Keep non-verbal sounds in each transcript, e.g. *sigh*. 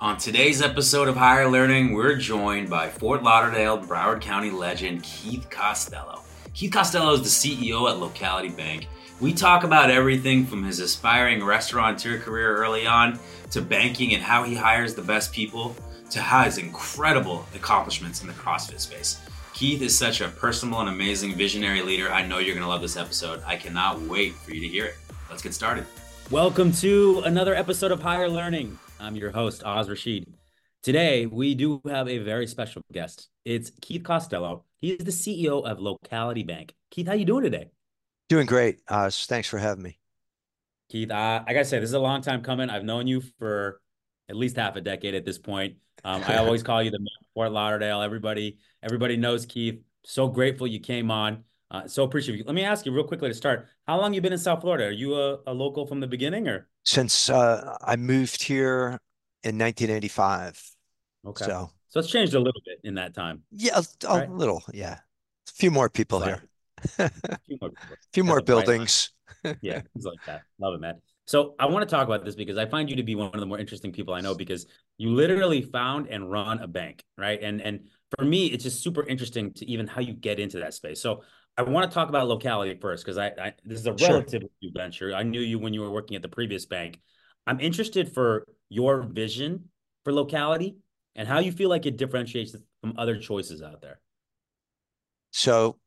On today's episode of Hire Learning, we're joined by Fort Lauderdale, Broward County legend Keith Costello. Keith Costello is the CEO at Locality Bank. We talk about everything from his aspiring restaurateur career early on to banking and how he hires the best people to his incredible accomplishments in the CrossFit space. Keith is such a personal and amazing visionary leader. I know you're going to love this episode. I cannot wait for you to hear it. Let's get started. Welcome to another episode of Hire Learning. I'm your host, Oz Rashid. Today, we do have a very special guest. It's Keith Costello. He is the CEO of Locality Bank. Keith, how you doing today? Doing great, Oz. Thanks for having me. Keith, uh, I gotta say, this is a long time coming. I've known you for at least half a decade at this point. Um, I always *laughs* call you the Fort Lauderdale. Everybody, everybody knows Keith. So grateful you came on. Uh, so appreciate you. Let me ask you real quickly to start. How long you been in South Florida? Are you a, a local from the beginning, or since uh, I moved here in 1985? Okay, so so it's changed a little bit in that time. Yeah, a, a right? little. Yeah, a few more people right. here. a few more, people. *laughs* few more buildings. *laughs* Yeah, things like that. Love it, man. So I want to talk about this because I find you to be one of the more interesting people I know because you literally found and run a bank, right? And and for me, it's just super interesting to even how you get into that space. So I want to talk about locality first because I, I, this is a relatively new venture. I knew you when you were working at the previous bank. I'm interested for your vision for locality and how you feel like it differentiates from other choices out there. So,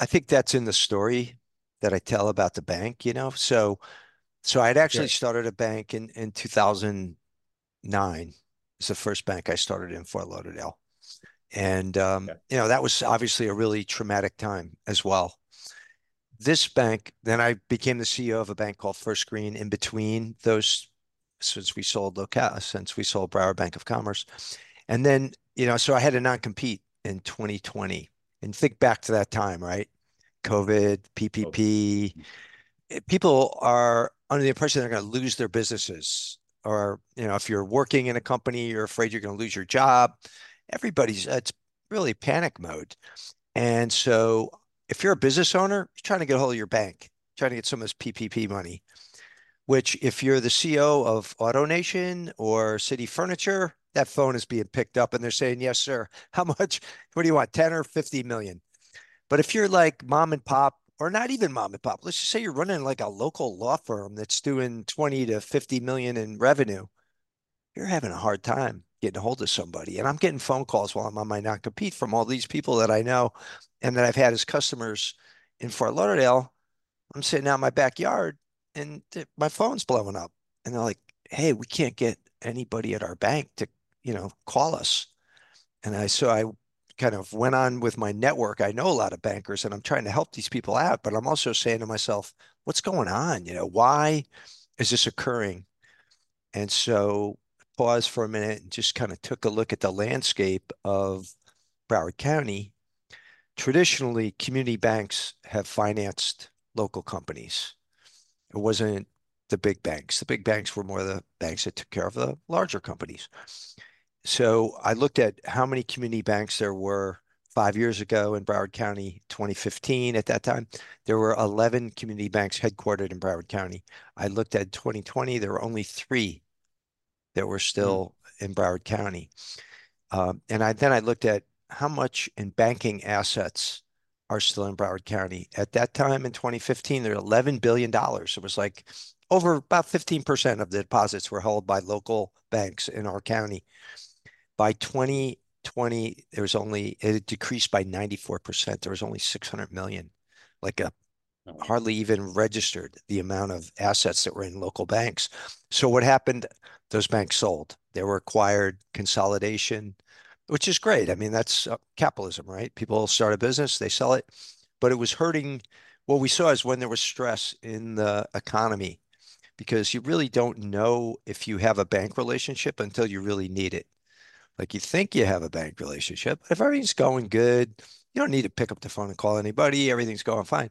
I think that's in the story that I tell about the bank. You know, so so I'd actually started a bank in in 2009. It's the first bank I started in Fort Lauderdale. And, um, okay. you know, that was obviously a really traumatic time as well. This bank, then I became the CEO of a bank called First Green in between those, since we sold Local, since we sold Broward Bank of Commerce. And then, you know, so I had to non compete in 2020. And think back to that time, right? COVID, PPP. People are under the impression they're going to lose their businesses. Or, you know, if you're working in a company, you're afraid you're going to lose your job everybody's uh, it's really panic mode. And so if you're a business owner, you're trying to get a hold of your bank, trying to get some of this PPP money, which if you're the CEO of AutoNation or City Furniture, that phone is being picked up and they're saying, yes, sir. *laughs* How much? What do you want? 10 or 50 million? But if you're like mom and pop, or not even mom and pop, let's just say you're running like a local law firm that's doing 20 to 50 million in revenue, you're having a hard time getting a hold of somebody. And I'm getting phone calls while I'm on my non compete from all these people that I know and that I've had as customers in Fort Lauderdale. I'm sitting out in my backyard and my phone's blowing up. And they're like, hey, we can't get anybody at our bank to, you know, call us. And I, so I kind of went on with my network. I know a lot of bankers and I'm trying to help these people out, but I'm also saying to myself, what's going on? You know, why is this occurring? And so pause for a minute and just kind of took a look at the landscape of Broward County, traditionally community banks have financed local companies. It wasn't the big banks. The big banks were more the banks that took care of the larger companies. So I looked at how many community banks there were five years ago in Broward County, 2015. At that time, there were 11 community banks headquartered in Broward County. I looked at 2020, there were only three that were still mm. in Broward County. Um, and I then I looked at how much in banking assets are still in Broward County. At that time in 2015, there were $11 billion. It was like over about 15% of the deposits were held by local banks in our county. By 2020, there was only, it decreased by 94%. There was only 600 million, like a hardly even registered the amount of assets that were in local banks. So what happened those banks sold. They were acquired, consolidation, which is great. I mean, that's uh, capitalism, right? People start a business, they sell it, but it was hurting. What we saw is when there was stress in the economy, because you really don't know if you have a bank relationship until you really need it. Like you think you have a bank relationship, but if everything's going good, you don't need to pick up the phone and call anybody. Everything's going fine.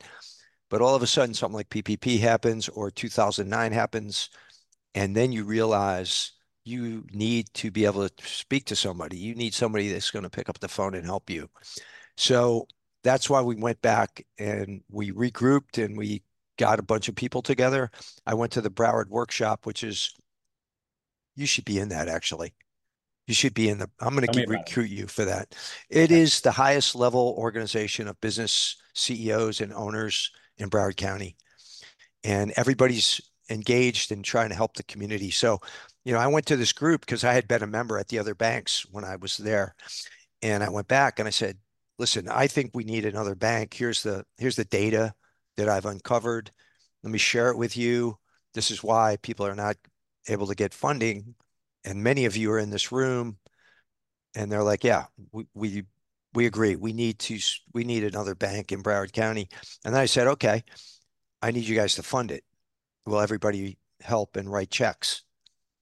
But all of a sudden, something like PPP happens or 2009 happens and then you realize you need to be able to speak to somebody. You need somebody that's going to pick up the phone and help you. So that's why we went back and we regrouped and we got a bunch of people together. I went to the Broward workshop, which is You should be in that actually. You should be in the, I'm going to about it. recruit you for that. It Okay. is the highest level organization of business CEOs and owners in Broward County. And everybody's engaged in trying to help the community. So, you know, I went to this group because I had been a member at the other banks when I was there. And I went back and I said, listen, I think we need another bank. Here's the here's the data that I've uncovered. Let me share it with you. This is why people are not able to get funding. And many of you are in this room and they're like, yeah, we we we agree. We need to we need another bank in Broward County. And then I said, okay, I need you guys to fund it. Will everybody help and write checks?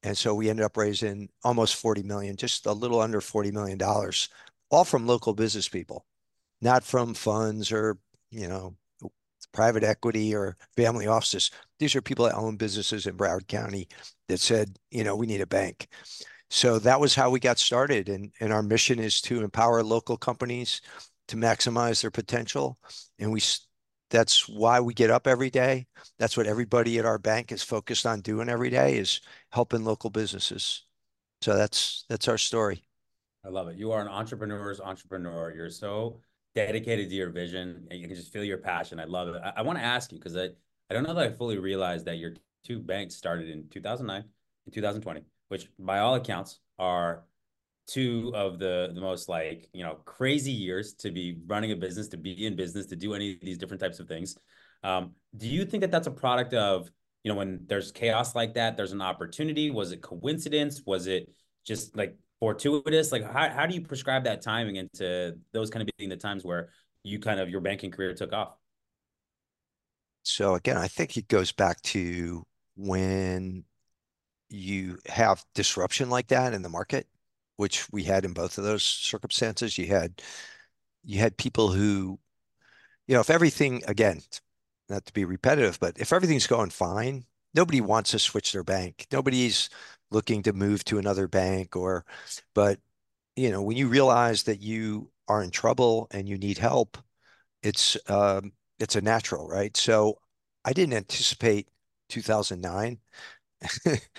And so we ended up raising almost 40 million, just a little under 40 million dollars, all from local business people, not from funds or, you know, private equity or family offices. These are people that own businesses in Broward County that said, you know, we need a bank. So that was how we got started. And, and our mission is to empower local companies to maximize their potential. And we, that's why we get up every day. That's what everybody at our bank is focused on doing every day is helping local businesses. So that's, that's our story. I love it. You are an entrepreneur's entrepreneur. You're so dedicated to your vision and you can just feel your passion. I love it. I, I want to ask you because I, I don't know that I fully realized that your two banks started in 2009 and 2020, which by all accounts are two of the the most like, you know, crazy years to be running a business, to be in business, to do any of these different types of things. Um, do you think that that's a product of, you know, when there's chaos like that, there's an opportunity? Was it coincidence? Was it just like fortuitous? Like how, how do you prescribe that timing into those kind of being the times where you kind of your banking career took off? So again, I think it goes back to when you have disruption like that in the market, which we had in both of those circumstances. You had you had people who, you know, if everything, again, not to be repetitive, but if everything's going fine, nobody wants to switch their bank. Nobody's looking to move to another bank or, but you know, when you realize that you are in trouble and you need help, it's um, it's a natural, right? So I didn't anticipate 2009. *laughs*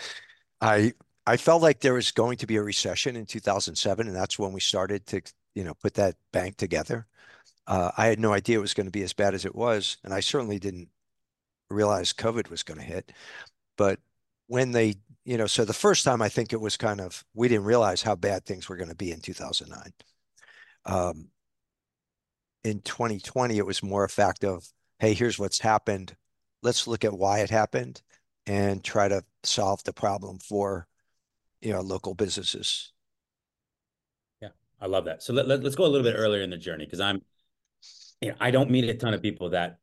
I I felt like there was going to be a recession in 2007, and that's when we started to, you know, put that bank together. Uh, I had no idea it was going to be as bad as it was, and I certainly didn't realize COVID was going to hit. But when they, you know, so the first time I think it was kind of we didn't realize how bad things were going to be in 2009. Um, in 2020, it was more a fact of, hey, here's what's happened. Let's look at why it happened and try to solve the problem for, you know, local businesses. Yeah, I love that. So let, let, us go a little bit earlier in the journey because I'm, you know, I don't meet a ton of people that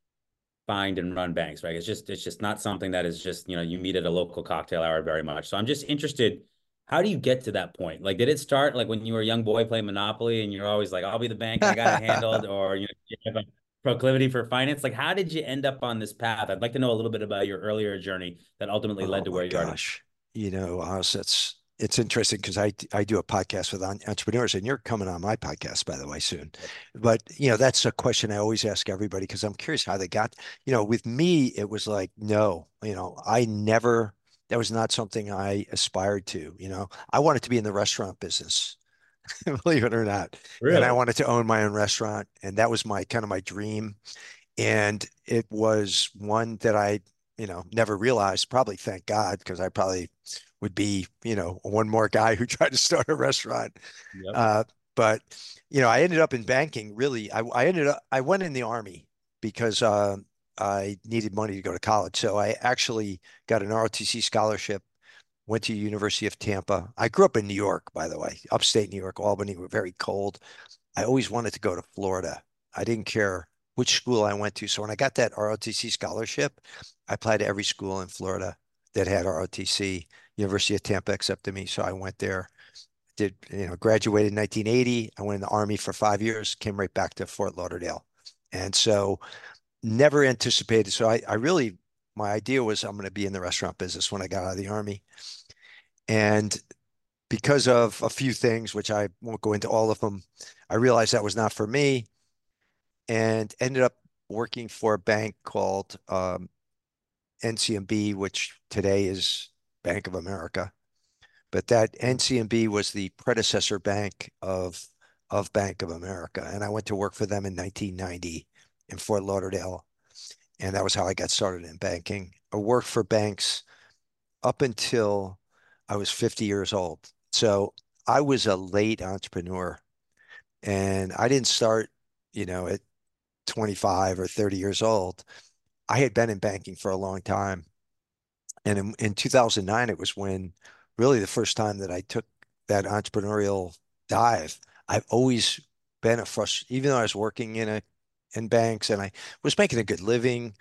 find and run banks, right? It's just it's just not something that is just, you know, you meet at a local cocktail hour very much. So I'm just interested, how do you get to that point? Like, did it start like when you were a young boy playing Monopoly and you're always like, I'll be the bank, I got *laughs* it handled, or you know, you have a proclivity for finance? Like, how did you end up on this path? I'd like to know a little bit about your earlier journey that ultimately led Oh to where you are gosh. You know, uh, Oz, it's it's interesting because I I do a podcast with entrepreneurs, and you're coming on my podcast, by the way, soon. But you know, that's a question I always ask everybody because I'm curious how they got. You know, with me, it was like, no, you know, I never. That was not something I aspired to. You know, I wanted to be in the restaurant business, *laughs* believe it or not, and I wanted to own my own restaurant, and that was my kind of my dream. And it was one that I, you know, never realized, probably thank God, because I probably would be, you know, one more guy who *laughs* tried to start a restaurant. Yep. Uh, but, you know, I ended up in banking really. I, I ended up, I went in the army because uh, I needed money to go to college. So I actually got an ROTC scholarship, went to University of Tampa. I grew up in New York, by the way, upstate New York, Albany, were very cold. I always wanted to go to Florida. I didn't care which school I went to. So when I got that ROTC scholarship, I applied to every school in Florida that had ROTC. University of Tampa accepted me, so I went there. Did you know? Graduated in 1980. I went in the Army for five years. Came right back to Fort Lauderdale, and so never anticipated. So I, I really, my idea was I'm going to be in the restaurant business when I got out of the Army, and because of a few things, which I won't go into all of them, I realized that was not for me and ended up working for a bank called um, NCNB, which today is Bank of America. but that NCNB was the predecessor bank of of Bank of America, and I went to work for them in 1990 in Fort Lauderdale, and that was how I got started in banking. I worked for banks up until I was 50 years old. So I was a late entrepreneur and I didn't start, you know, at 25 or 30 years old. I had been in banking for a long time. And in, in 2009, it was when really the first time that I took that entrepreneurial dive. I've always been a frust, even though I was working in a in banks and I was making a good living,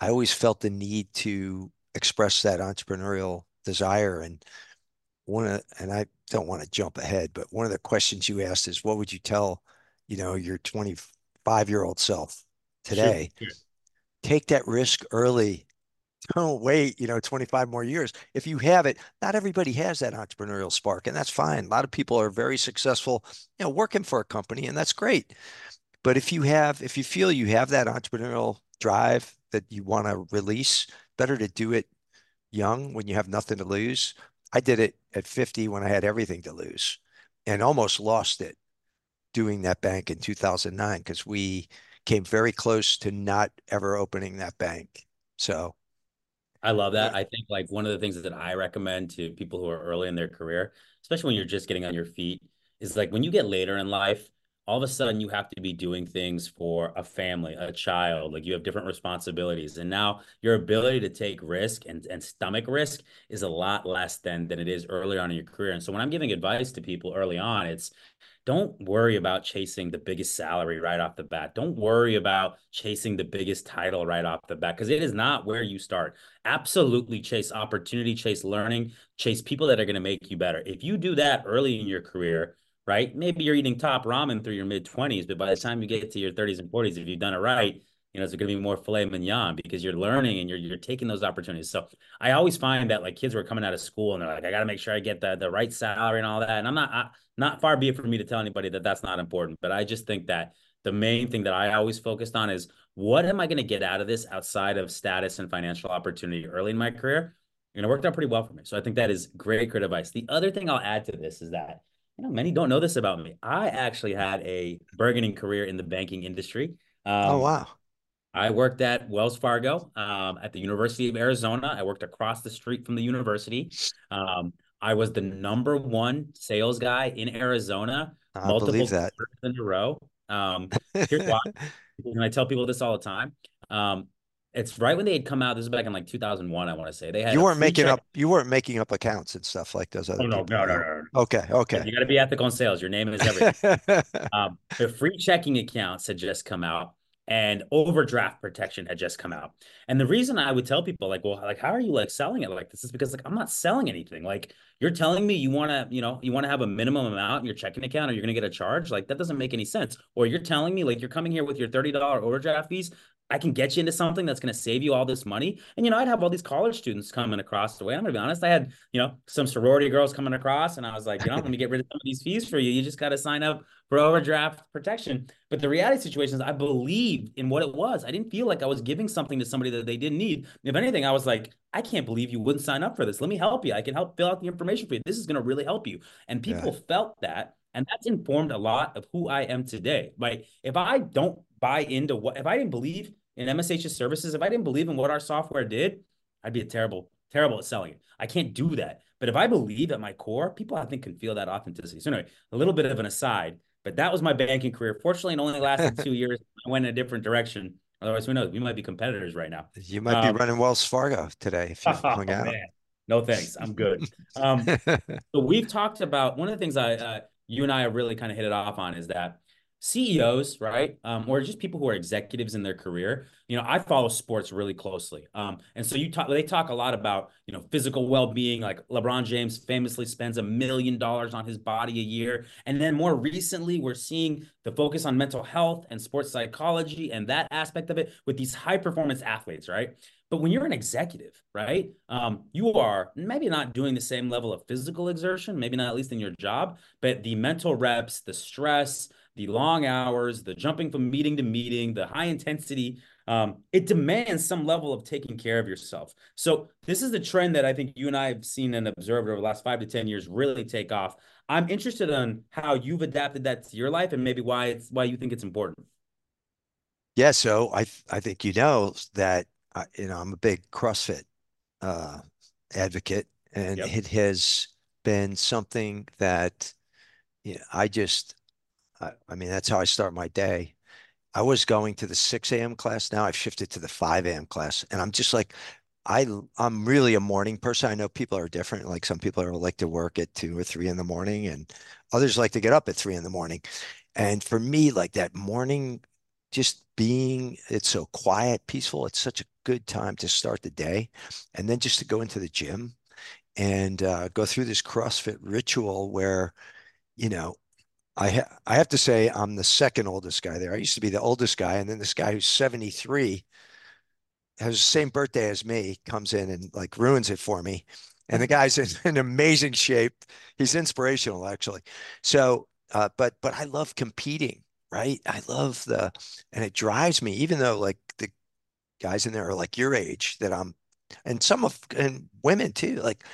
I always felt the need to express that entrepreneurial desire. And one of, and I don't want to jump ahead, but one of the questions you asked is, what would you tell, you know, your 25 year old self today? Sure, sure. Take that risk early. Don't wait, you know, 25 more years. If you have it, not everybody has that entrepreneurial spark, and that's fine. A lot of people are very successful, you know, working for a company, and that's great. But if you have, if you feel you have that entrepreneurial drive that you want to release, better to do it young when you have nothing to lose. I did it at 50 when I had everything to lose and almost lost it doing that bank in 2009 because we came very close to not ever opening that bank. So I love that. I think like one of the things that I recommend to people who are early in their career, especially when you're just getting on your feet, is like when you get later in life, all of a sudden you have to be doing things for a family, a child, like you have different responsibilities. And now your ability to take risk and, and stomach risk is a lot less than than it is earlier on in your career. And so when I'm giving advice to people early on, it's don't worry about chasing the biggest salary right off the bat. Don't worry about chasing the biggest title right off the bat because it is not where you start. Absolutely chase opportunity, chase learning, chase people that are going to make you better. If you do that early in your career, right? Maybe you're eating top ramen through your mid 20s, but by the time you get to your 30s and 40s, if you've done it right, you know, it's going to be more filet mignon because you're learning and you're you're taking those opportunities. So I always find that like kids who are coming out of school and they're like, I got to make sure I get the the right salary and all that. And I'm not I, not far be it for me to tell anybody that that's not important, but I just think that the main thing that I always focused on is what am I going to get out of this outside of status and financial opportunity early in my career? And it worked out pretty well for me. So I think that is great, great advice. The other thing I'll add to this is that you know, many don't know this about me. I actually had a burgeoning career in the banking industry. Oh, um, oh wow! I worked at Wells Fargo um, at the University of Arizona. I worked across the street from the university. Um, I was the number one sales guy in Arizona. I multiple believe that in a row. Um, here's why. *laughs* and I tell people this all the time. Um, it's right when they had come out. This is back in like 2001, I want to say. They had you weren't making check- up you weren't making up accounts and stuff like those other. Oh, no, no, no, no, no. Okay, okay. You got to be ethical in sales. Your name is everything. *laughs* um, the free checking accounts had just come out, and overdraft protection had just come out. And the reason I would tell people like, well, like, how are you like selling it like this? Is because like I'm not selling anything. Like you're telling me you want to, you know, you want to have a minimum amount in your checking account, or you're going to get a charge. Like that doesn't make any sense. Or you're telling me like you're coming here with your thirty dollar overdraft fees. I can get you into something that's going to save you all this money. And, you know, I'd have all these college students coming across the way. I'm going to be honest. I had, you know, some sorority girls coming across and I was like, you know, let me get rid of some of these fees for you. You just got to sign up for overdraft protection. But the reality situation is I believed in what it was. I didn't feel like I was giving something to somebody that they didn't need. If anything, I was like, I can't believe you wouldn't sign up for this. Let me help you. I can help fill out the information for you. This is going to really help you. And people yeah. felt that. And that's informed a lot of who I am today. Like if I don't buy into what, if I didn't believe in MSH's services, if I didn't believe in what our software did, I'd be a terrible, terrible at selling it. I can't do that. But if I believe at my core, people I think can feel that authenticity. So anyway, a little bit of an aside, but that was my banking career. Fortunately, it only lasted *laughs* two years. I went in a different direction. Otherwise, who knows? We might be competitors right now. You might um, be running Wells Fargo today if you *laughs* oh, hung out. Man. No thanks. I'm good. *laughs* Um, so we've talked about one of the things I, uh, you and I have really kind of hit it off on is that CEOs, right, um, or just people who are executives in their career. You know, I follow sports really closely, um, and so you talk. They talk a lot about you know physical well being. Like LeBron James famously spends a million dollars on his body a year, and then more recently, we're seeing the focus on mental health and sports psychology and that aspect of it with these high performance athletes, right? But when you're an executive, right, um, you are maybe not doing the same level of physical exertion, maybe not at least in your job, but the mental reps, the stress the long hours, the jumping from meeting to meeting, the high intensity um, it demands some level of taking care of yourself. So this is the trend that I think you and I have seen and observed over the last five to ten years really take off. I'm interested in how you've adapted that to your life and maybe why it's why you think it's important. Yeah, so I I think you know that I, you know I'm a big CrossFit uh, advocate, and Yep. it has been something that you know, I just I, mean that's how I start my day. I was going to the 6 a.m. class. Now I've shifted to the 5 a.m. class, and I'm just like I I'm really a morning person. I know people are different. Like some people are like to work at two or three in the morning, and others like to get up at three in the morning. And for me, like that morning, just being, it's so quiet, peaceful. It's such a good time to start the day. And then just to go into the gym and uh, go through this CrossFit ritual where, you know, I ha I have to say I'm the second oldest guy there. I used to be the oldest guy, and then this guy who's 73 has the same birthday as me comes in and like ruins it for me. And the guy's in, in amazing shape. He's inspirational, actually. So, uh, but but I love competing, right? I love the, and it drives me, even though like the guys in there are like your age that I'm, and some of and women too. Like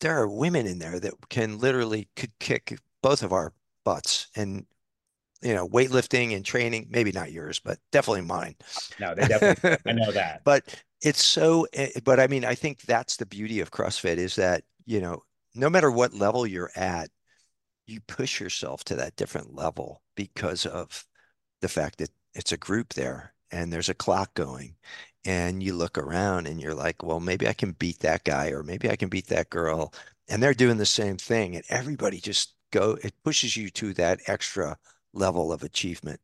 there are women in there that can literally could kick both of our butts and you know weightlifting and training, maybe not yours, but definitely mine. No, they definitely. I know that. *laughs* But it's so, eh, but I mean, I think that's the beauty of CrossFit is that, you know, no matter what level you're at, you push yourself to that different level because of the fact that it's a group there and there's a clock going and you look around and you're like, well, maybe I can beat that guy or maybe I can beat that girl. And they're doing the same thing. And everybody just go, it pushes you to that extra level of achievement.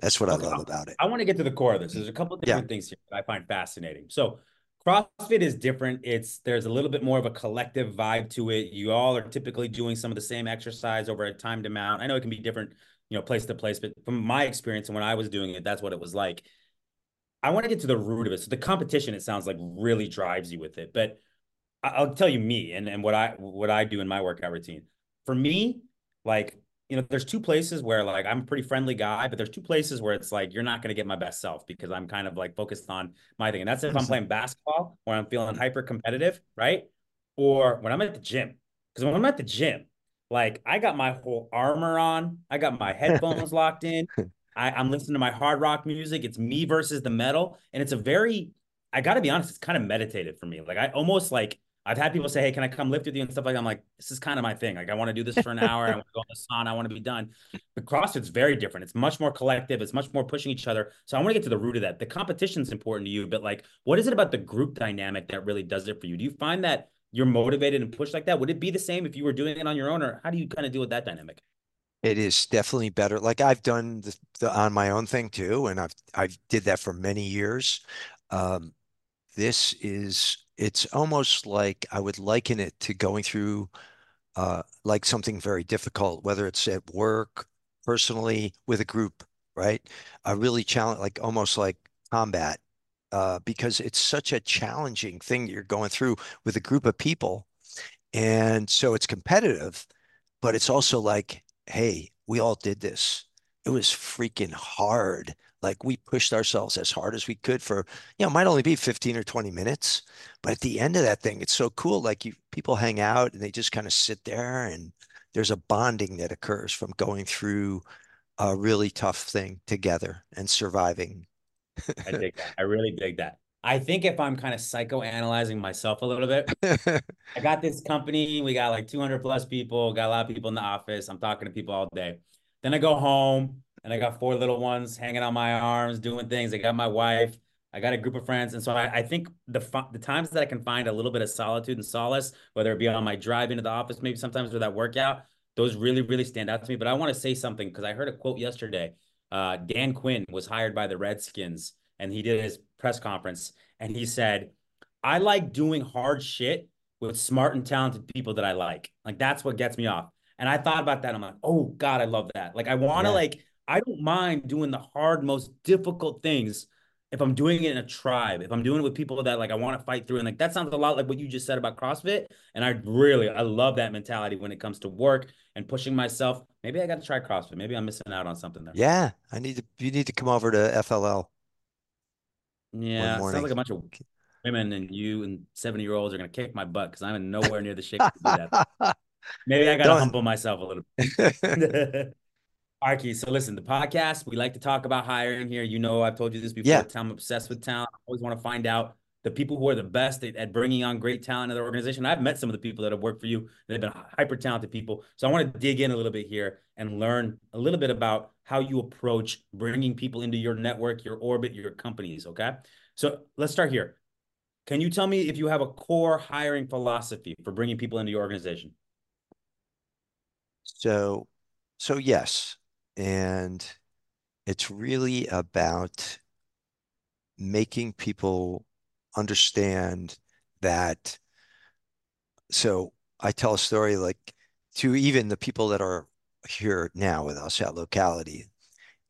That's what I love about it. I want to get to the core of this. There's a couple of Yeah. different things here that I find fascinating. So CrossFit is different. It's there's a little bit more of a collective vibe to it. You all are typically doing some of the same exercise over a timed amount. I know it can be different, you know, place to place, but from my experience and when I was doing it, that's what it was like. I want to get to the root of it. So the competition, it sounds like, really drives you with it. But I'll tell you me and, and what I what I do in my workout routine. For me, like, you know, there's two places where like I'm a pretty friendly guy, but there's two places where it's like you're not gonna get my best self because I'm kind of like focused on my thing. And that's if I'm playing basketball where I'm feeling hyper competitive, right? Or when I'm at the gym. Because when I'm at the gym, like I got my whole armor on, I got my *laughs* headphones locked in. I, I'm listening to my hard rock music. It's me versus the metal. And it's a very, I gotta be honest, it's kind of meditative for me. Like I almost like I've had people say, Hey, can I come lift with you and stuff like that? I'm like, this is kind of my thing. Like I want to do this for an hour. I want to go in the sauna. I want to be done. But CrossFit's very different. It's much more collective. It's much more pushing each other. So I want to get to the root of that. The competition's important to you, but like, what is it about the group dynamic that really does it for you? Do you find that you're motivated and pushed like that? Would it be the same if you were doing it on your own, or how do you kind of deal with that dynamic? It is definitely better. Like I've done the, the on my own thing too, and I've I've did that for many years. Um, this is it's almost like I would liken it to going through uh, like something very difficult, whether it's at work, personally, with a group, right? A really challenge, like almost like combat, uh, because it's such a challenging thing you're going through with a group of people, and so it's competitive but it's also like, hey, we all did this. It was freaking hard. Like we pushed ourselves as hard as we could for, you know, it might only be 15 or 20 minutes, but at the end of that thing, it's so cool. Like you people hang out and they just kind of sit there and there's a bonding that occurs from going through a really tough thing together and surviving. I dig that. I really dig that. I think if I'm kind of psychoanalyzing myself a little bit, *laughs* I got this company. We got like 200 plus people, got a lot of people in the office. I'm talking to people all day. Then I go home and I got four little ones hanging on my arms, doing things. I got my wife. I got a group of friends. And so I, I think the the times that I can find a little bit of solitude and solace, whether it be on my drive into the office, maybe sometimes with that workout, those really, really stand out to me. But I want to say something because I heard a quote yesterday. Uh, Dan Quinn was hired by the Redskins and he did his press conference and he said, I like doing hard shit with smart and talented people that I like. Like that's what gets me off. And I thought about that. I'm like, oh God, I love that. Like I want to Yeah. like, I don't mind doing the hard, most difficult things if I'm doing it in a tribe, if I'm doing it with people that like I want to fight through. And like that sounds a lot like what you just said about CrossFit. And I really, I love that mentality when it comes to work and pushing myself. Maybe I got to try CrossFit. Maybe I'm missing out on something there. Yeah, I need to you need to come over to FLL. Yeah, sounds like a bunch of women and you and 70 year olds are gonna kick my butt because I'm nowhere near the shape to do that. *laughs* Maybe I gotta Don't. humble myself a little *laughs* bit. *laughs* Arky, so listen, the podcast, we like to talk about hiring here. You know, I've told you this before. Yeah. I'm obsessed with talent. I always want to find out the people who are the best at, at bringing on great talent in their organization. I've met some of the people that have worked for you. They've been hyper talented people. So I want to dig in a little bit here and learn a little bit about how you approach bringing people into your network, your orbit, your companies. Okay. So let's start here. Can you tell me if you have a core hiring philosophy for bringing people into your organization? So, so yes, and it's really about making people understand that. So I tell a story like to even the people that are here now with us at locality,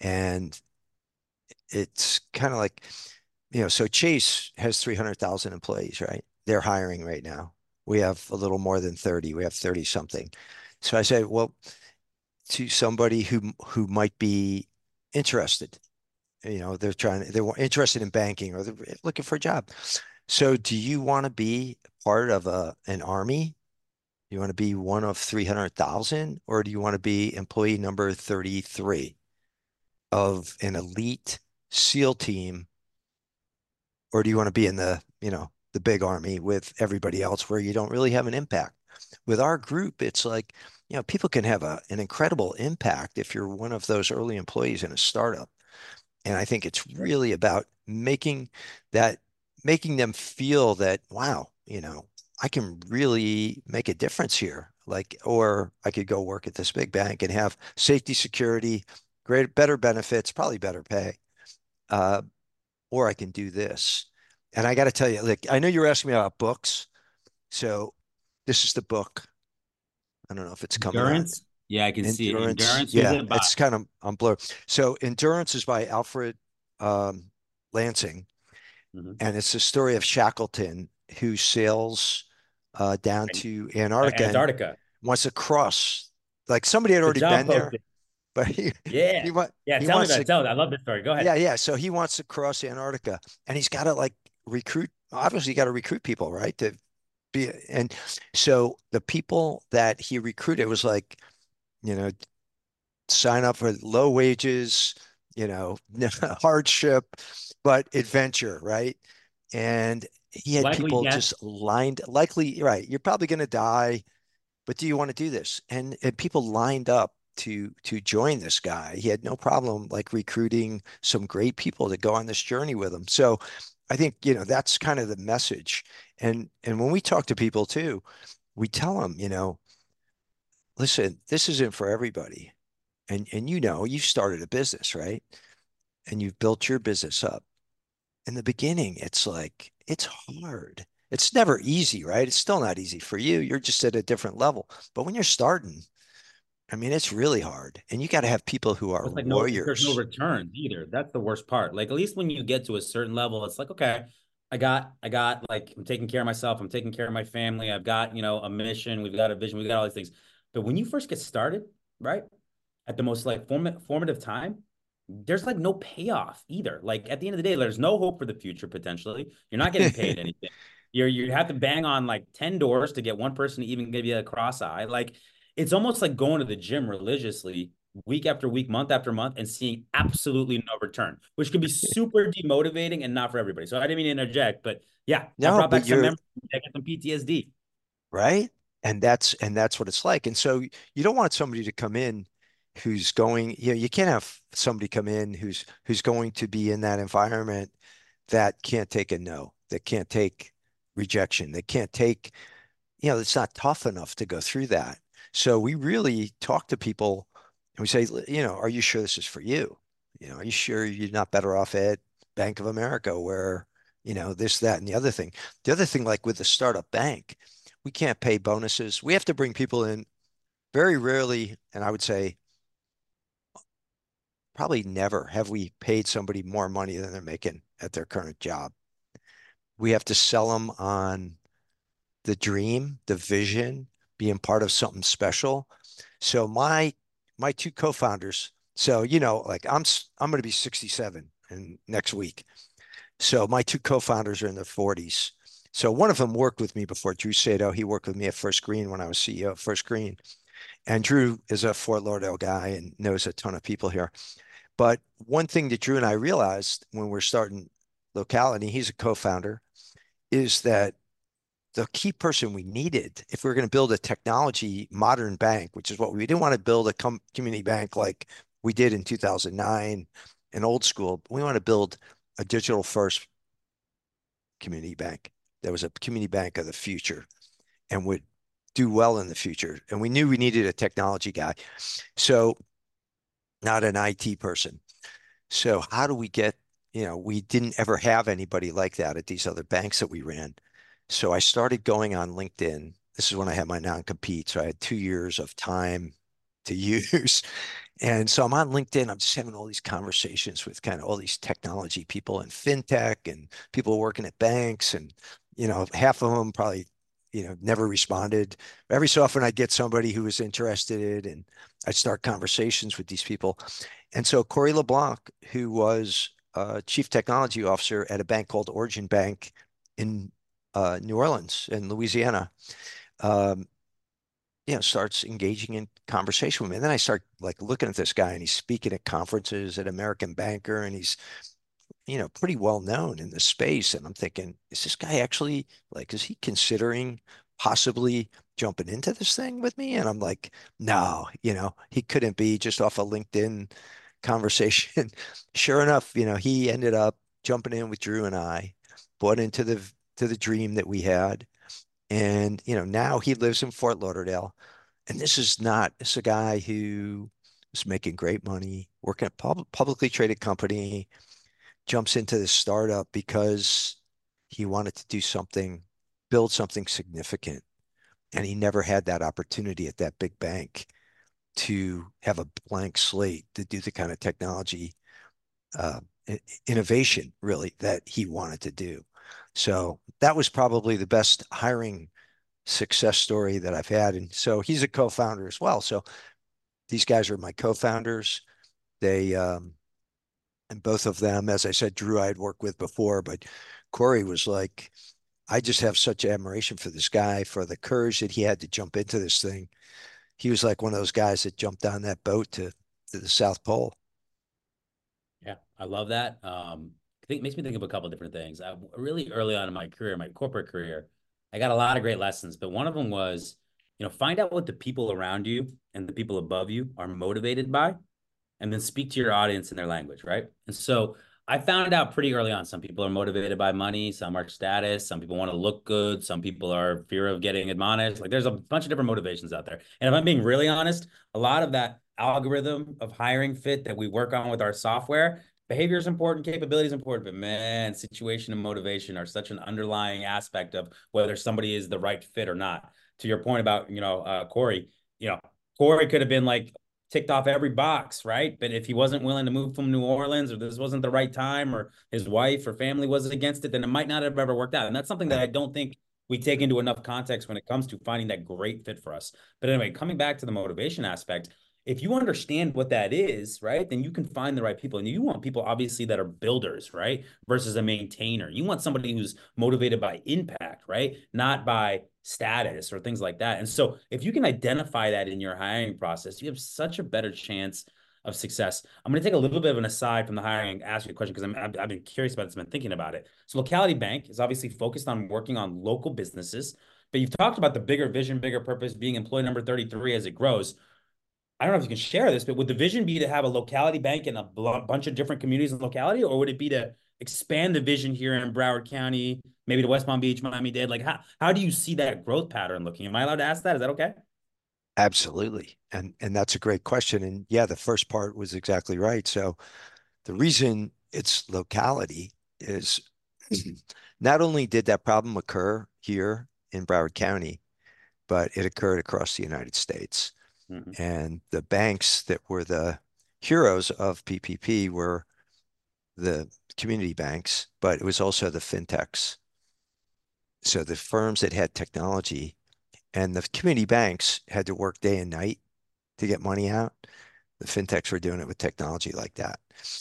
and it's kind of like, you know, so Chase has 300,000 employees, right? They're hiring right now. We have a little more than 30. We have 30 something. So I say, well, to somebody who who might be interested, you know, they're trying, they're interested in banking or they're looking for a job. So do you want to be part of a an army? You want to be one of 300,000 or do you want to be employee number 33 of an elite SEAL team? Or do you want to be in the, you know, the big army with everybody else where you don't really have an impact? With our group, it's like, you know, people can have a, an incredible impact if you're one of those early employees in a startup. And I think it's really about making that, making them feel that, wow, you know, I can really make a difference here. Like, or I could go work at this big bank and have safety, security, great, better benefits, probably better pay. Uh, or I can do this. And I got to tell you, like, I know you're asking me about books. So this is the book. I don't know if it's coming out. Yeah, I can see it. Endurance. Endurance. Yeah, it it's kind of I'm blurred. So Endurance is by Alfred um, Lansing, Mhm. and it's the story of Shackleton who sails uh, down to Antarctica Antarctica. wants to cross. Like somebody had already been there, *laughs* but he, Yeah. he wa- Yeah, he tell me about to it. Tell me. I love this story. Go ahead. yeah, yeah. So he wants to cross Antarctica and he's got to like recruit, obviously, you got to recruit people, right? To be, and so the people that he recruited was like, you know, sign up for low wages, you know, *laughs* hardship, but adventure, right? And he had Likely people death. just lined, likely, right? You're probably going to die, but do you want to do this? And, and people lined up to to join this guy. He had no problem like recruiting some great people to go on this journey with him. So I think, you know, that's kind of the message. And and when we talk to people too, we tell them, you know, listen, this isn't for everybody. And and you know, you've started a business, right? And you've built your business up. In the beginning, it's like it's hard. It's never easy, right? It's still not easy for you. You're just at a different level. But when you're starting, I mean, it's really hard. And you got to have people who are like no, there's no warriors. returns either. That's the worst part. Like at least when you get to a certain level, it's like, okay, I got, I got like I'm taking care of myself. I'm taking care of my family. I've got, you know, a mission. We've got a vision. We've got all these things. But when you first get started, right, at the most like form formative time, there's like no payoff either. Like at the end of the day, there's no hope for the future potentially. You're not getting paid *laughs* anything. You're you have to bang on like 10 doors to get one person to even give you a cross eye. Like it's almost like going to the gym religiously week after week, month after month, and seeing absolutely no return, which can be *laughs* super demotivating and not for everybody. So I didn't mean to interject, but yeah, No, I brought back some memories. I got some PTSD. right? And that's and that's what it's like. And so you don't want somebody to come in who's going, you know, you can't have somebody come in who's who's going to be in that environment that can't take a no, that can't take rejection, that can't take, you know, it's not tough enough to go through that. So we really talk to people we say, you know, are you sure this is for you? You know, are you sure you're not better off at Bank of America where, you know, this, that, and the other thing. The other thing, like with the startup bank, we can't pay bonuses. We have to bring people in very rarely, and I would say probably never have we paid somebody more money than they're making at their current job. We have to sell them on the dream, the vision, being part of something special. So my my two co-founders, so you know, like I'm I'm going to be 67 in next week. So my two co-founders are in their 40s. So one of them worked with me before, Drew Sato. He worked with me at First Green when I was CEO of First Green. And Drew is a Fort Lauderdale guy and knows a ton of people here. But one thing that Drew and I realized when we're starting locality, he's a co-founder, is that the key person we needed if we were going to build a technology modern bank, which is what we didn't want to build a com- community bank like we did in 2009, an old school. We want to build a digital first community bank that was a community bank of the future and would do well in the future. And we knew we needed a technology guy. So, not an IT person. So, how do we get, you know, we didn't ever have anybody like that at these other banks that we ran. So, I started going on LinkedIn. This is when I had my non compete. So, I had two years of time to *laughs* use. And so I'm on LinkedIn. I'm just having all these conversations with kind of all these technology people and fintech and people working at banks. And, you know, half of them probably you know, never responded. Every so often I'd get somebody who was interested and I'd start conversations with these people. And so Corey LeBlanc, who was uh, chief technology officer at a bank called Origin Bank in uh, New Orleans in Louisiana, um, you know, starts engaging in conversation with me. And then I start like looking at this guy and he's speaking at conferences at American Banker and he's you know, pretty well known in the space. And I'm thinking, is this guy actually like, is he considering possibly jumping into this thing with me? And I'm like, no, you know, he couldn't be just off a LinkedIn conversation. *laughs* sure enough, you know, he ended up jumping in with Drew and I, bought into the to the dream that we had. And, you know, now he lives in Fort Lauderdale. And this is not, is a guy who is making great money, working at pub, publicly traded company, jumps into this startup because he wanted to do something, build something significant. And he never had that opportunity at that big bank to have a blank slate to do the kind of technology uh, innovation, really, that he wanted to do. So that was probably the best hiring success story that I've had. And so he's a co founder as well. So these guys are my co founders. They, um, and both of them, as I said, Drew I had worked with before, but Corey was like, I just have such admiration for this guy for the courage that he had to jump into this thing. He was like one of those guys that jumped on that boat to, to the South Pole. Yeah, I love that. Um, think makes me think of a couple of different things. I, really early on in my career, my corporate career, I got a lot of great lessons, but one of them was, you know, find out what the people around you and the people above you are motivated by and then speak to your audience in their language, right? And so I found out pretty early on some people are motivated by money, some are status, some people want to look good, some people are fear of getting admonished. Like there's a bunch of different motivations out there. And if I'm being really honest, a lot of that algorithm of hiring fit that we work on with our software, behavior is important, capability is important, but man, situation and motivation are such an underlying aspect of whether somebody is the right fit or not. To your point about, you know, uh, Corey, you know, Corey could have been like ticked off every box, right? But if he wasn't willing to move from New Orleans or this wasn't the right time or his wife or family was against it, then it might not have ever worked out. And that's something that I don't think we take into enough context when it comes to finding that great fit for us. But anyway, coming back to the motivation aspect, if you understand what that is, right, then you can find the right people. And you want people, obviously, that are builders, right, versus a maintainer. You want somebody who's motivated by impact, right, not by status or things like that. And so, if you can identify that in your hiring process, you have such a better chance of success. I'm going to take a little bit of an aside from the hiring, ask you a question because I've, I've been curious about this, been thinking about it. So, Locality Bank is obviously focused on working on local businesses, but you've talked about the bigger vision, bigger purpose, being employee number 33 as it grows. I don't know if you can share this, but would the vision be to have a locality bank in a bunch of different communities and locality, or would it be to expand the vision here in Broward County, maybe to West Palm Beach, Miami Dade? Like, how how do you see that growth pattern looking? Am I allowed to ask that? Is that okay? Absolutely, and and that's a great question. And yeah, the first part was exactly right. So the reason it's locality is *clears throat* not only did that problem occur here in Broward County, but it occurred across the United States. Mm-hmm. And the banks that were the heroes of PPP were the community banks, but it was also the fintechs. So the firms that had technology and the community banks had to work day and night to get money out. The fintechs were doing it with technology like that.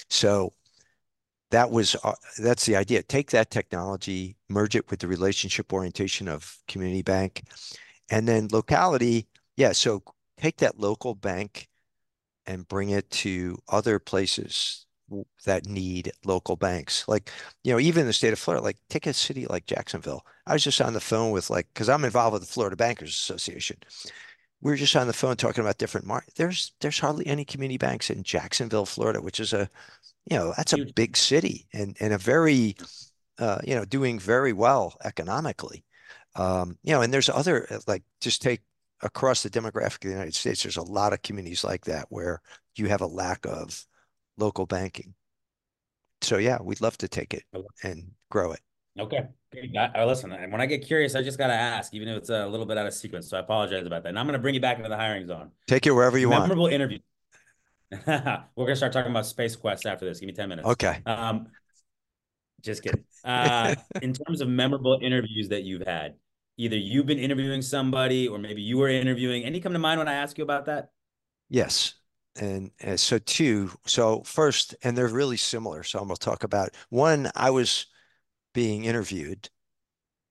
So that was uh, that's the idea. Take that technology, merge it with the relationship orientation of community bank, and then locality. Yeah, so take that local bank and bring it to other places that need local banks. Like, you know, even in the state of Florida, like take a city like Jacksonville. I was just on the phone with like, because I'm involved with the Florida Bankers Association. We were just on the phone talking about different markets. There's there's hardly any community banks in Jacksonville, Florida, which is a, you know, that's a big city and and a very, uh, you know, doing very well economically. Um, you know, and there's other like just take across the demographic of the United States. There's a lot of communities like that where you have a lack of local banking. So yeah, we'd love to take it and grow it. Okay. I, listen, when I get curious, I just got to ask, even if it's a little bit out of sequence. So I apologize about that. And I'm going to bring you back into the hiring zone. Take it wherever you Memorable want. Memorable interview. *laughs* We're going to start talking about Space Quest after this. Give me 10 minutes. Okay. Um, just kidding. Uh, *laughs* in terms of memorable interviews that you've had, either you've been interviewing somebody or maybe you were interviewing. Any come to mind when I ask you about that? Yes and, and so two so first and they're really similar so i'm going to talk about one i was being interviewed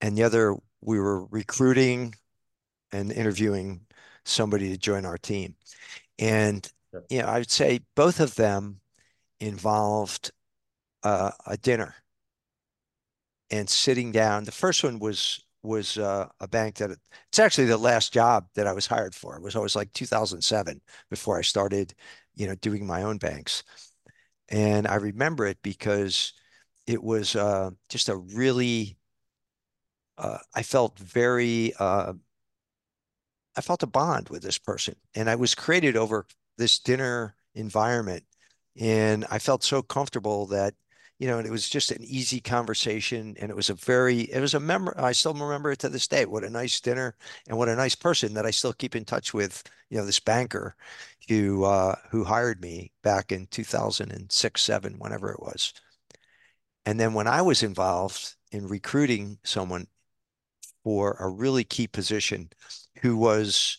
and the other we were recruiting and interviewing somebody to join our team and sure. you know i would say both of them involved uh, a dinner and sitting down the first one was was uh, a bank that it's actually the last job that I was hired for. It was always like 2007 before I started, you know, doing my own banks. And I remember it because it was uh, just a really, uh, I felt very, uh, I felt a bond with this person. And I was created over this dinner environment. And I felt so comfortable that you know, and it was just an easy conversation. And it was a very, it was a memory. I still remember it to this day. What a nice dinner and what a nice person that I still keep in touch with, you know, this banker who, uh, who hired me back in 2006, seven, whenever it was. And then when I was involved in recruiting someone for a really key position who was,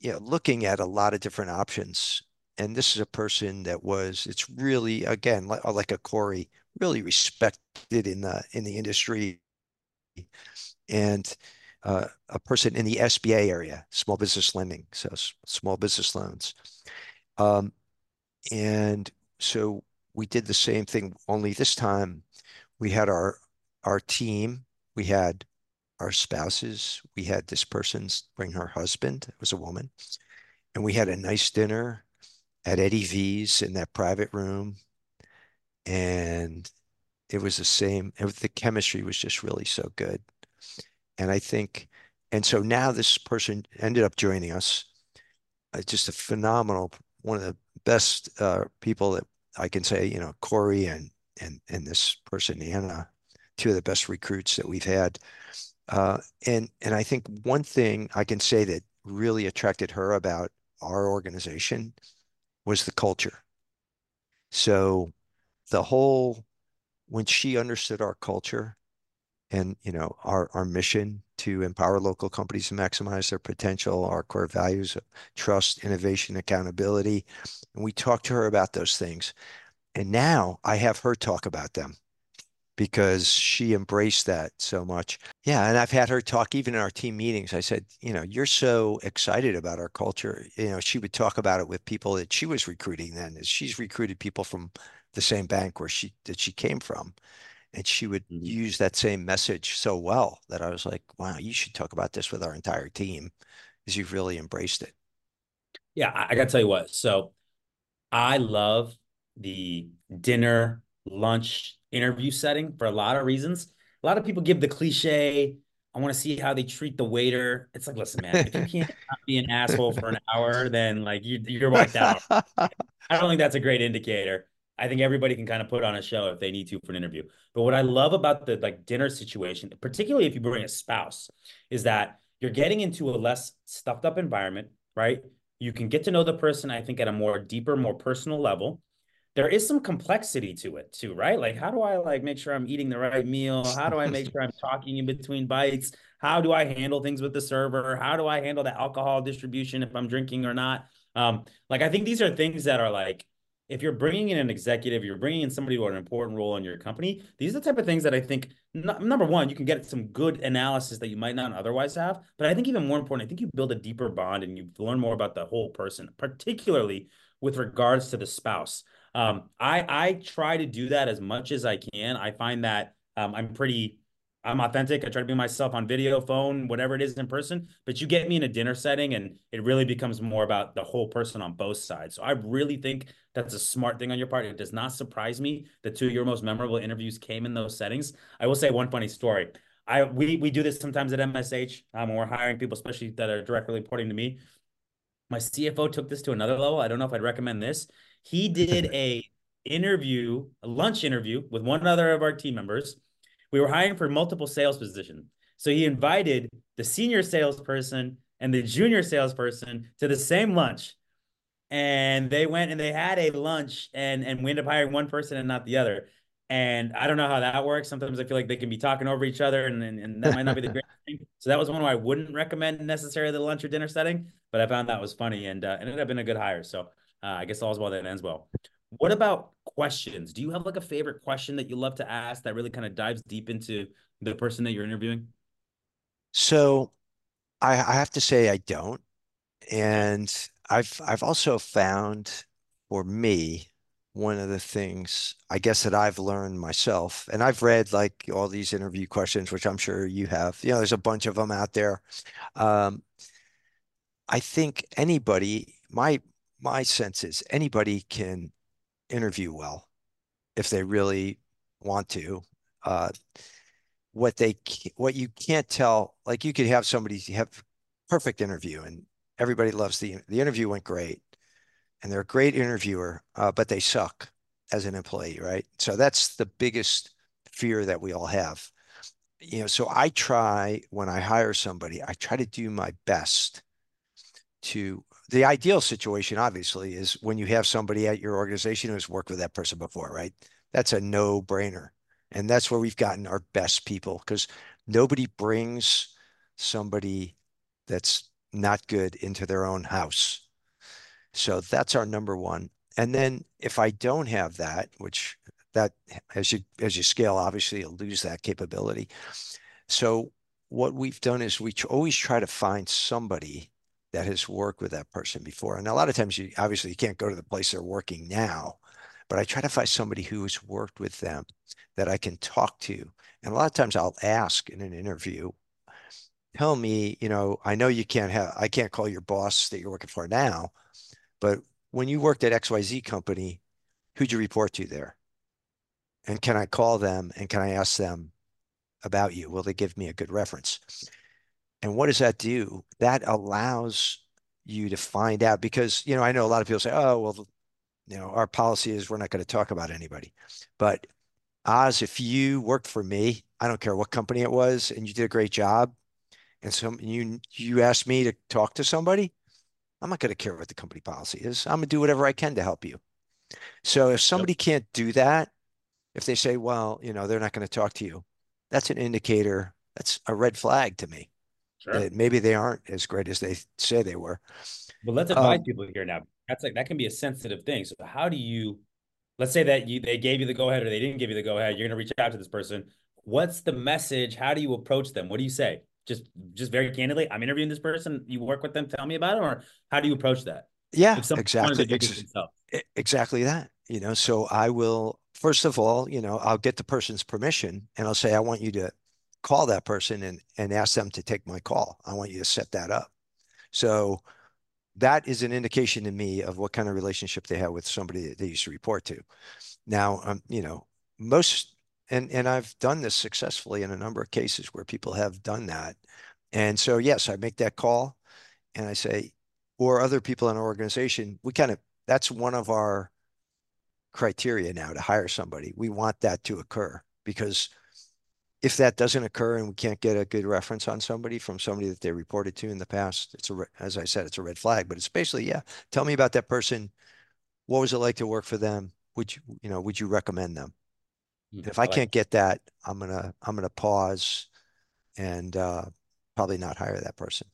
you know, looking at a lot of different options and this is a person that was it's really again like, like a Corey really respected in the in the industry. And uh, a person in the SBA area small business lending so small business loans. Um, and so we did the same thing only this time we had our our team we had our spouses we had this person's bring her husband it was a woman and we had a nice dinner at Eddie V's in that private room. And it was the same. the chemistry was just really so good. And I think, and so now this person ended up joining us. Uh, just a phenomenal, one of the best uh, people that I can say, you know, Corey and and and this person Anna, two of the best recruits that we've had. Uh, and and I think one thing I can say that really attracted her about our organization was the culture. So the whole when she understood our culture and you know our our mission to empower local companies to maximize their potential, our core values of trust, innovation, accountability, and we talked to her about those things. And now I have her talk about them because she embraced that so much. Yeah, and I've had her talk even in our team meetings. I said, you know, you're so excited about our culture. You know, she would talk about it with people that she was recruiting then. As she's recruited people from the same bank where she that she came from. And she would mm-hmm. use that same message so well that I was like, wow, you should talk about this with our entire team because you've really embraced it. Yeah, I, I gotta tell you what. So I love the dinner lunch interview setting for a lot of reasons. A lot of people give the cliche, I want to see how they treat the waiter. It's like, listen, man, if you can't *laughs* be an asshole for an hour, then like you, you're wiped out. *laughs* I don't think that's a great indicator. I think everybody can kind of put on a show if they need to for an interview. But what I love about the like dinner situation, particularly if you bring a spouse, is that you're getting into a less stuffed up environment, right? You can get to know the person, I think, at a more deeper, more personal level there is some complexity to it too, right? Like, how do I like make sure I'm eating the right meal? How do I make sure I'm *laughs* talking in between bites? How do I handle things with the server? How do I handle the alcohol distribution if I'm drinking or not? Um, like I think these are things that are like if you're bringing in an executive, you're bringing in somebody who had an important role in your company. These are the type of things that I think number one, you can get some good analysis that you might not otherwise have. But I think even more important, I think you build a deeper bond and you learn more about the whole person, particularly with regards to the spouse. Um, I I try to do that as much as I can. I find that um, I'm pretty I'm authentic. I try to be myself on video, phone, whatever it is in person. But you get me in a dinner setting, and it really becomes more about the whole person on both sides. So I really think that's a smart thing on your part. It does not surprise me that two of your most memorable interviews came in those settings. I will say one funny story. I we we do this sometimes at MSH um, when we're hiring people, especially that are directly reporting to me. My CFO took this to another level. I don't know if I'd recommend this. He did a interview, a lunch interview with one other of our team members we were hiring for multiple sales positions. So he invited the senior salesperson and the junior salesperson to the same lunch. And they went and they had a lunch and, and we ended up hiring one person and not the other. And I don't know how that works. Sometimes I feel like they can be talking over each other and, and, and that might not be the great *laughs* thing. So that was one where I wouldn't recommend necessarily the lunch or dinner setting, but I found that was funny and uh, ended up being a good hire. So uh, I guess all's well that ends well. What about questions? Do you have like a favorite question that you love to ask that really kind of dives deep into the person that you're interviewing? So I, I have to say I don't. And I've I've also found for me one of the things I guess that I've learned myself, and I've read like all these interview questions, which I'm sure you have. You know, there's a bunch of them out there. Um, I think anybody, my my sense is anybody can interview well if they really want to. Uh, what they what you can't tell, like you could have somebody have perfect interview and everybody loves the the interview went great and they're a great interviewer, uh, but they suck as an employee, right? So that's the biggest fear that we all have. You know, so I try when I hire somebody, I try to do my best to the ideal situation, obviously, is when you have somebody at your organization who's worked with that person before, right? That's a no brainer. And that's where we've gotten our best people because nobody brings somebody that's not good into their own house. So that's our number one. And then if I don't have that, which that as you as you scale, obviously you'll lose that capability. So what we've done is we always try to find somebody that has worked with that person before. And a lot of times you obviously you can't go to the place they're working now, but I try to find somebody who's worked with them that I can talk to. And a lot of times I'll ask in an interview, tell me, you know, I know you can't have I can't call your boss that you're working for now, but when you worked at XYZ company, who'd you report to there? And can I call them and can I ask them about you? Will they give me a good reference? And what does that do? That allows you to find out because, you know, I know a lot of people say, oh, well, you know, our policy is we're not going to talk about anybody. But Oz, if you worked for me, I don't care what company it was, and you did a great job, and so you you asked me to talk to somebody, I'm not going to care what the company policy is. I'm going to do whatever I can to help you. So if somebody yep. can't do that, if they say, well, you know, they're not going to talk to you, that's an indicator. That's a red flag to me. Sure. maybe they aren't as great as they say they were. But let's advise um, people here now. That's like that can be a sensitive thing. So how do you let's say that you they gave you the go ahead or they didn't give you the go ahead, you're gonna reach out to this person. What's the message? How do you approach them? What do you say? Just just very candidly, I'm interviewing this person, you work with them, tell me about it, or how do you approach that? Yeah, exactly. Ex- exactly that. You know, so I will first of all, you know, I'll get the person's permission and I'll say, I want you to call that person and, and ask them to take my call. I want you to set that up. So that is an indication to me of what kind of relationship they have with somebody that they used to report to. Now, um, you know, most, and, and I've done this successfully in a number of cases where people have done that. And so, yes, I make that call and I say, or other people in our organization, we kind of, that's one of our criteria now to hire somebody. We want that to occur because if that doesn't occur and we can't get a good reference on somebody from somebody that they reported to in the past, it's a, as I said, it's a red flag, but it's basically, yeah, tell me about that person. What was it like to work for them? Would you, you know, would you recommend them? Mm-hmm. If I can't get that, I'm going to, I'm going to pause and uh, probably not hire that person.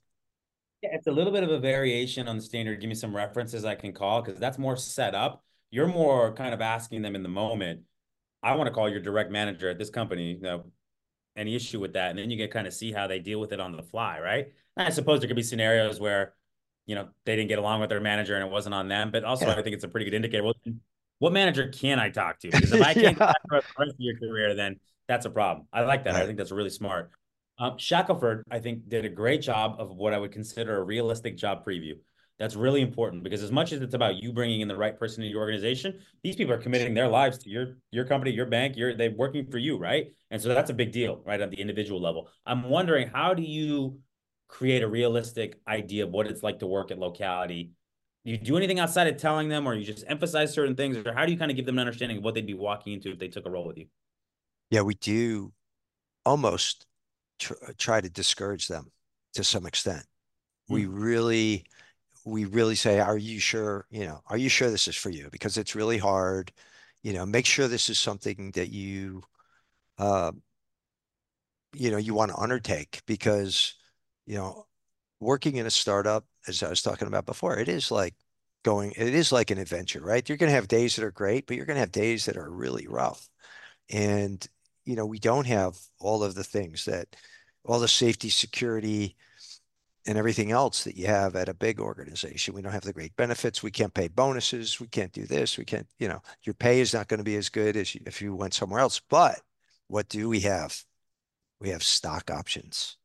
Yeah, it's a little bit of a variation on the standard. Give me some references I can call because that's more set up You're more kind of asking them in the moment. I want to call your direct manager at this company. You know, any issue with that, and then you get kind of see how they deal with it on the fly, right? And I suppose there could be scenarios where, you know, they didn't get along with their manager and it wasn't on them. But also, yeah. I think it's a pretty good indicator. Well, what manager can I talk to? Because if *laughs* I can't yeah. the rest of your career, then that's a problem. I like that. Right. I think that's really smart. Um, Shackelford, I think, did a great job of what I would consider a realistic job preview. That's really important because as much as it's about you bringing in the right person in your organization, these people are committing their lives to your your company, your bank. You're they're working for you, right? And so that's a big deal, right, at the individual level. I'm wondering how do you create a realistic idea of what it's like to work at locality? Do you do anything outside of telling them, or you just emphasize certain things, or how do you kind of give them an understanding of what they'd be walking into if they took a role with you? Yeah, we do almost tr- try to discourage them to some extent. Mm-hmm. We really we really say, are you sure, you know, are you sure this is for you? Because it's really hard, you know, make sure this is something that you, uh, you know, you want to undertake because, you know, working in a startup, as I was talking about before, it is like going, it is like an adventure, right? You're going to have days that are great, but you're going to have days that are really rough. And, you know, we don't have all of the things that, all the safety, security, and everything else that you have at a big organization. We don't have the great benefits. We can't pay bonuses. We can't do this. We can't, you know, your pay is not going to be as good as you, if you went somewhere else. But what do we have? We have stock options.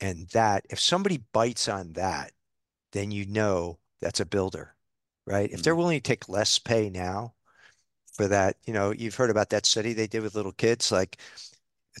And that, if somebody bites on that, then you know that's a builder, right? Mm-hmm. If they're mm-hmm. willing to take less pay now for that, you know, you've heard about that study they did with little kids, like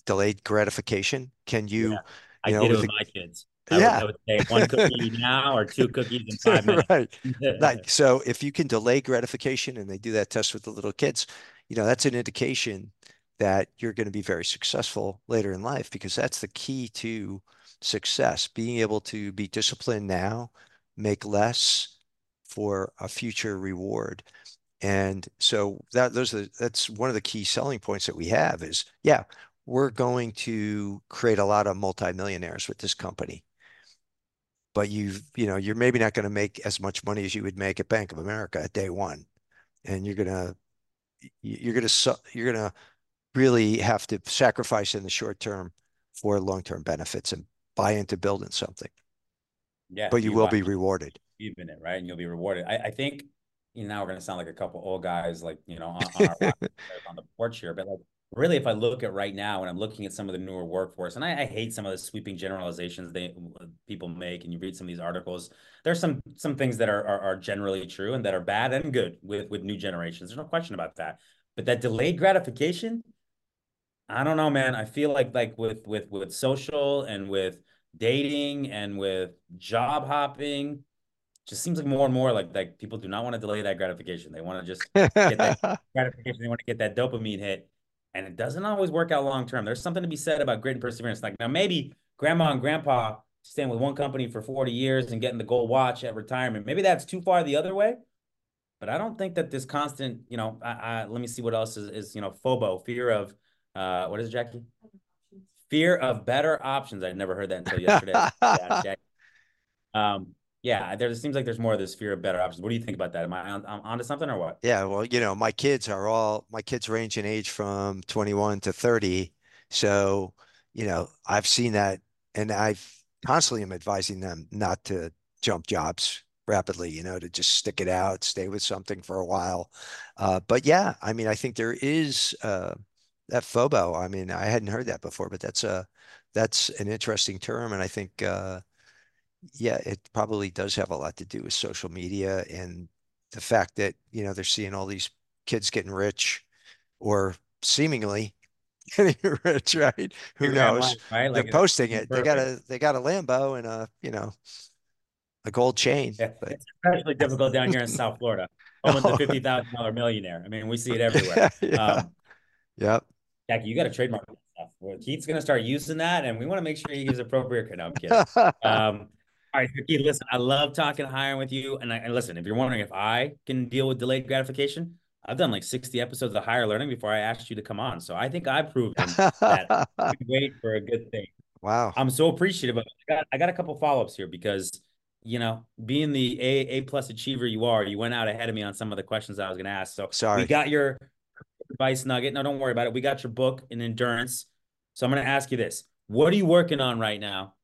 delayed gratification. Can you, yeah, I you know, did it with my kids. I yeah. Would, I would say one cookie now or two cookies in five *laughs* minutes. right. right. So if you can delay gratification and they do that test with the little kids, you know, that's an indication that you're going to be very successful later in life because that's the key to success, being able to be disciplined now, make less for a future reward. And so that those are that's one of the key selling points that we have is yeah, we're going to create a lot of multimillionaires with this company but you've you know you're maybe not going to make as much money as you would make at Bank of America at day one, and you're gonna you're gonna you're gonna really have to sacrifice in the short term for long term benefits and buy into building something. Yeah, but you, you will be rewarded. Even it right, and you'll be rewarded. I, I think you know, now we're gonna sound like a couple old guys, like you know, on, on, *laughs* on the porch here, but like really, if I look at right now and I'm looking at some of the newer workforce, and I, I, hate some of the sweeping generalizations they people make, and you read some of these articles, there's some some things that are, are, are generally true and that are bad and good with with new generations. There's no question about that. But that delayed gratification, I don't know, man. I feel like like with with with social and with dating and with job hopping just seems like more and more like like people do not want to delay that gratification. They want to just get that *laughs* gratification. They want to get that dopamine hit and it doesn't always work out long term. There's something to be said about grit and perseverance. Like now, maybe grandma and grandpa staying with one company for 40 years and getting the gold watch at retirement. Maybe that's too far the other way. But I don't think that this constant, you know, I, I, let me see what else is, is, you know, FOBO, fear of, uh, what is it, Jackie? Fear of better options. I'd never heard that until yesterday. *laughs* yeah, um, yeah, there seems like there's more of this fear of better options. What do you think about that? Am I on, onto something or what? Yeah, well, you know, my kids are all my kids range in age from 21 to 30. So, you know, I've seen that and I've constantly am advising them not to jump jobs rapidly, you know, to just stick it out, stay with something for a while. Uh, but yeah, I mean, I think there is uh, that FOBO. I mean, I hadn't heard that before, but that's a that's an interesting term, and I think uh, yeah, it probably does have a lot to do with social media and the fact that, you know, they're seeing all these kids getting rich or seemingly *laughs* getting rich, right? Who knows? right? Like they're posting it. They got a they got a Lambo and a, you know, a gold chain. Yeah, but... It's especially difficult down here in South Florida. Home of the fifty thousand dollar millionaire. I mean, we see it *laughs* everywhere. yeah. Um, yep. Jackie, you got to trademark that stuff. Well, Keith's going to start using that, and we want to make sure he gives appropriate. *laughs* No, I'm kidding. Um, all right, Vicky, listen, I love talking hiring with you. And, I, and listen, if you're wondering if I can deal with delayed gratification, I've done like 60 episodes of Hire Learning before I asked you to come on. So I think I've proven that *laughs* wait for a good thing. Wow. I'm so appreciative of it. I got, I got a couple follow-ups here because you know, being the A A plus achiever you are, you went out ahead of me on some of the questions I was going to ask. So Sorry. we got your advice nugget. No, don't worry about it. We got your book in endurance. So I'm going to ask you this: What are you working on right now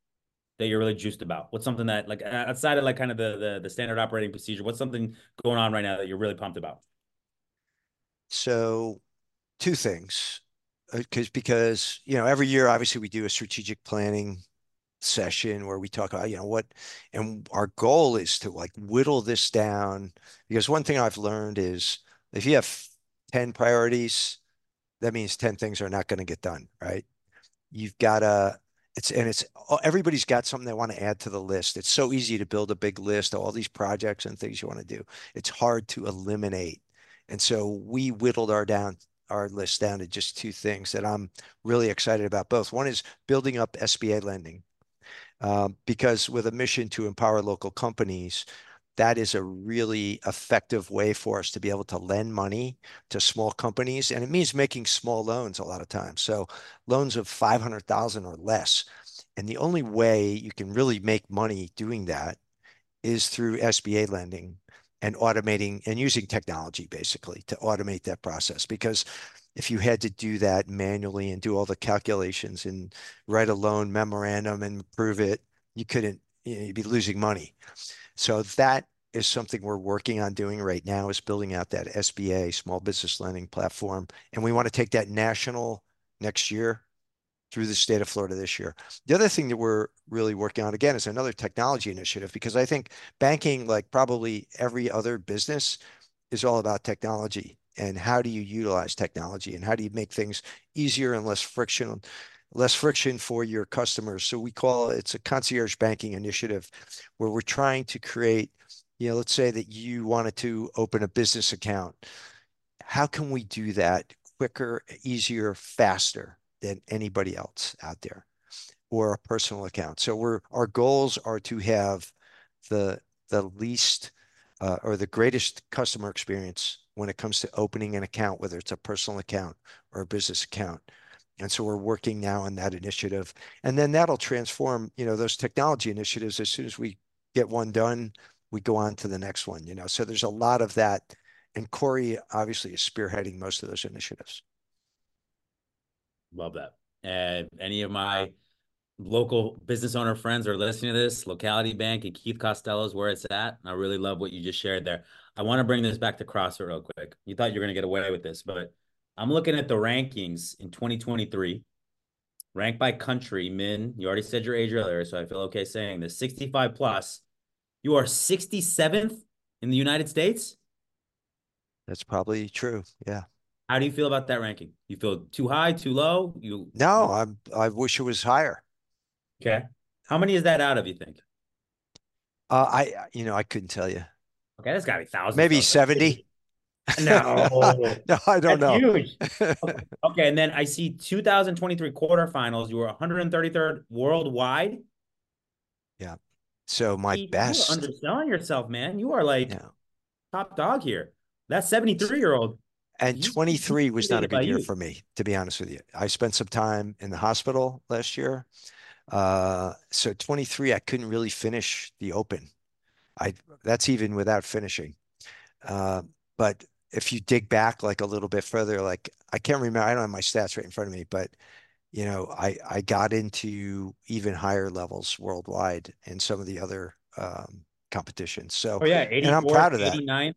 that you're really juiced about? What's something that, like, outside of like kind of the the, the standard operating procedure, what's something going on right now that you're really pumped about? So, two things, uh, because because you know every year obviously we do a strategic planning session where we talk about you know what and our goal is to like whittle this down because one thing I've learned is if you have 10 priorities that means 10 things are not going to get done right you've got to it's and it's everybody's got something they want to add to the list. It's so easy to build a big list of all these projects and things you want to do. It's hard to eliminate. And so we whittled our down our list down to just two things that I'm really excited about both. One is building up SBA lending um, because with a mission to empower local companies, that is a really effective way for us to be able to lend money to small companies. And it means making small loans a lot of times. So loans of 500,000 or less. And the only way you can really make money doing that is through SBA lending and automating and using technology basically to automate that process because if you had to do that manually and do all the calculations and write a loan memorandum and prove it, you couldn't, you know, you'd be losing money. So that is something we're working on doing right now is building out that SBA small business lending platform. And we want to take that national next year through the state of Florida this year. The other thing that we're really working on again is another technology initiative because I think banking, like probably every other business, is all about technology and how do you utilize technology and how do you make things easier and less friction less friction for your customers. So we call it it's a concierge banking initiative where we're trying to create you know let's say that you wanted to open a business account. How can we do that quicker easier faster than anybody else out there or a personal account? So we're our goals are to have the the least uh, or the greatest customer experience when it comes to opening an account, whether it's a personal account or a business account. And so we're working now on that initiative. And then that'll transform, you know, those technology initiatives. As soon as we get one done, we go on to the next one, you know. So there's a lot of that. And Corey obviously is spearheading most of those initiatives. Love that. And any of my local business owner friends are listening to this, Locality Bank and Keith Costello is where it's at. I really love what you just shared there. I want to bring this back to CrossFit real quick. You thought you were going to get away with this, but I'm looking at the rankings in 2023, ranked by country. men. you already said your age earlier, so I feel okay saying this 65 plus. You are 67th in the United States. That's probably true. Yeah. How do you feel about that ranking? You feel too high, too low? You no, I'm. I wish it was higher. Okay. How many is that out of? You think? Uh, I you know I couldn't tell you. Okay, that's got to be thousands. Maybe 70. No, *laughs* no, I don't that's know. Huge. Okay. *laughs* okay, and then I see 2023 quarterfinals. You were 133rd worldwide. Yeah. So my you, best. Underselling yourself, man. You are like yeah. top dog here. That 73 year old. And 23 was not a good year you. for me, to be honest with you. I spent some time in the hospital last year. Uh, so 23, I couldn't really finish the open. I that's even without finishing. Uh, but if you dig back like a little bit further, like I can't remember, I don't have my stats right in front of me, but you know, I I got into even higher levels worldwide in some of the other um, competitions. So oh yeah, and I'm proud of that. 89.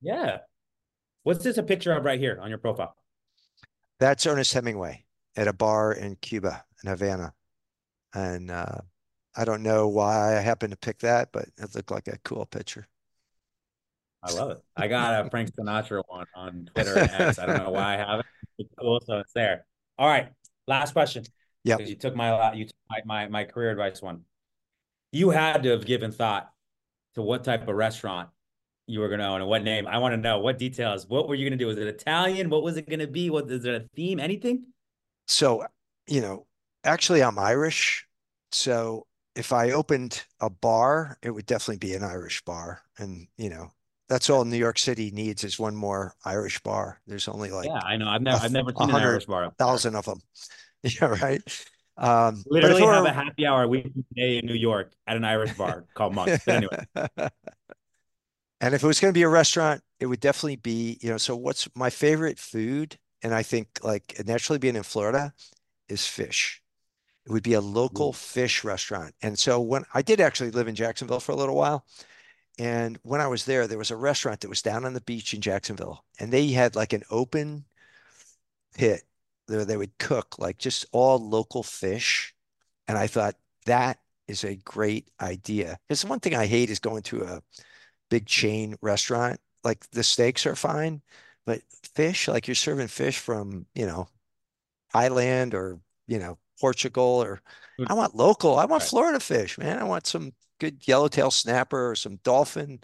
Yeah. What's this a picture of right here on your profile? That's Ernest Hemingway at a bar in Cuba, in Havana, and uh, I don't know why I happened to pick that, but it looked like a cool picture. I love it. I got a Frank Sinatra one on Twitter and X. I don't know why I have it. It's cool, so it's there. All right, last question. Yeah, you took my you took my, my my career advice one. You had to have given thought to what type of restaurant you were going to own and what name. I want to know what details. What were you going to do? Was it Italian? What was it going to be? What is it a theme? Anything? So, you know, actually, I'm Irish. So if I opened a bar, it would definitely be an Irish bar. And, you know, that's all New York City needs is one more Irish bar. There's only like yeah, I know. I've never I've never seen an Irish bar. Thousand of them. *laughs* Yeah, right. Um, Literally have a happy hour a week today in New York at an Irish bar called Monk. But anyway, *laughs* And if it was going to be a restaurant, it would definitely be, you know, so what's my favorite food? And I think like naturally being in Florida is fish. It would be a local fish restaurant. And so when I did actually live in Jacksonville for a little while, and when I was there, there was a restaurant that was down on the beach in Jacksonville, and they had like an open pit where they would cook like just all local fish. And I thought that is a great idea. Because one thing I hate is going to a big chain restaurant. Like the steaks are fine, but fish, like you're serving fish from, you know, Thailand or, you know, Portugal or I want local. I want. Florida fish, man. I want some good yellowtail snapper or some dolphin.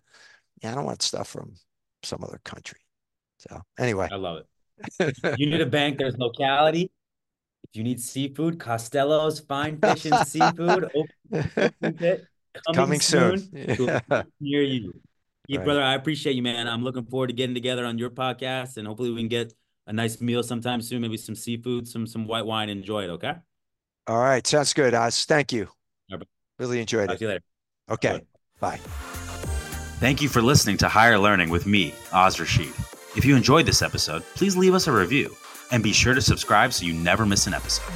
Yeah, I don't want stuff from some other country. So anyway, I love it. *laughs* You need a bank. There's locality. If you need seafood, Costello's Fine Fish and Seafood *laughs* open, open coming, coming soon. a Yeah. near you. Keith, Right. brother, I appreciate you, man. I'm looking forward to getting together on your podcast, and hopefully we can get a nice meal sometime soon. Maybe some seafood, some some white wine. Enjoy it, okay? All right. Sounds good, Oz. Thank you. Right. Really enjoyed it. Talk it. To you. Okay. Bye. Thank you for listening to Hire Learning with me, Oz Rashid. If you enjoyed this episode, please leave us a review and be sure to subscribe so you never miss an episode.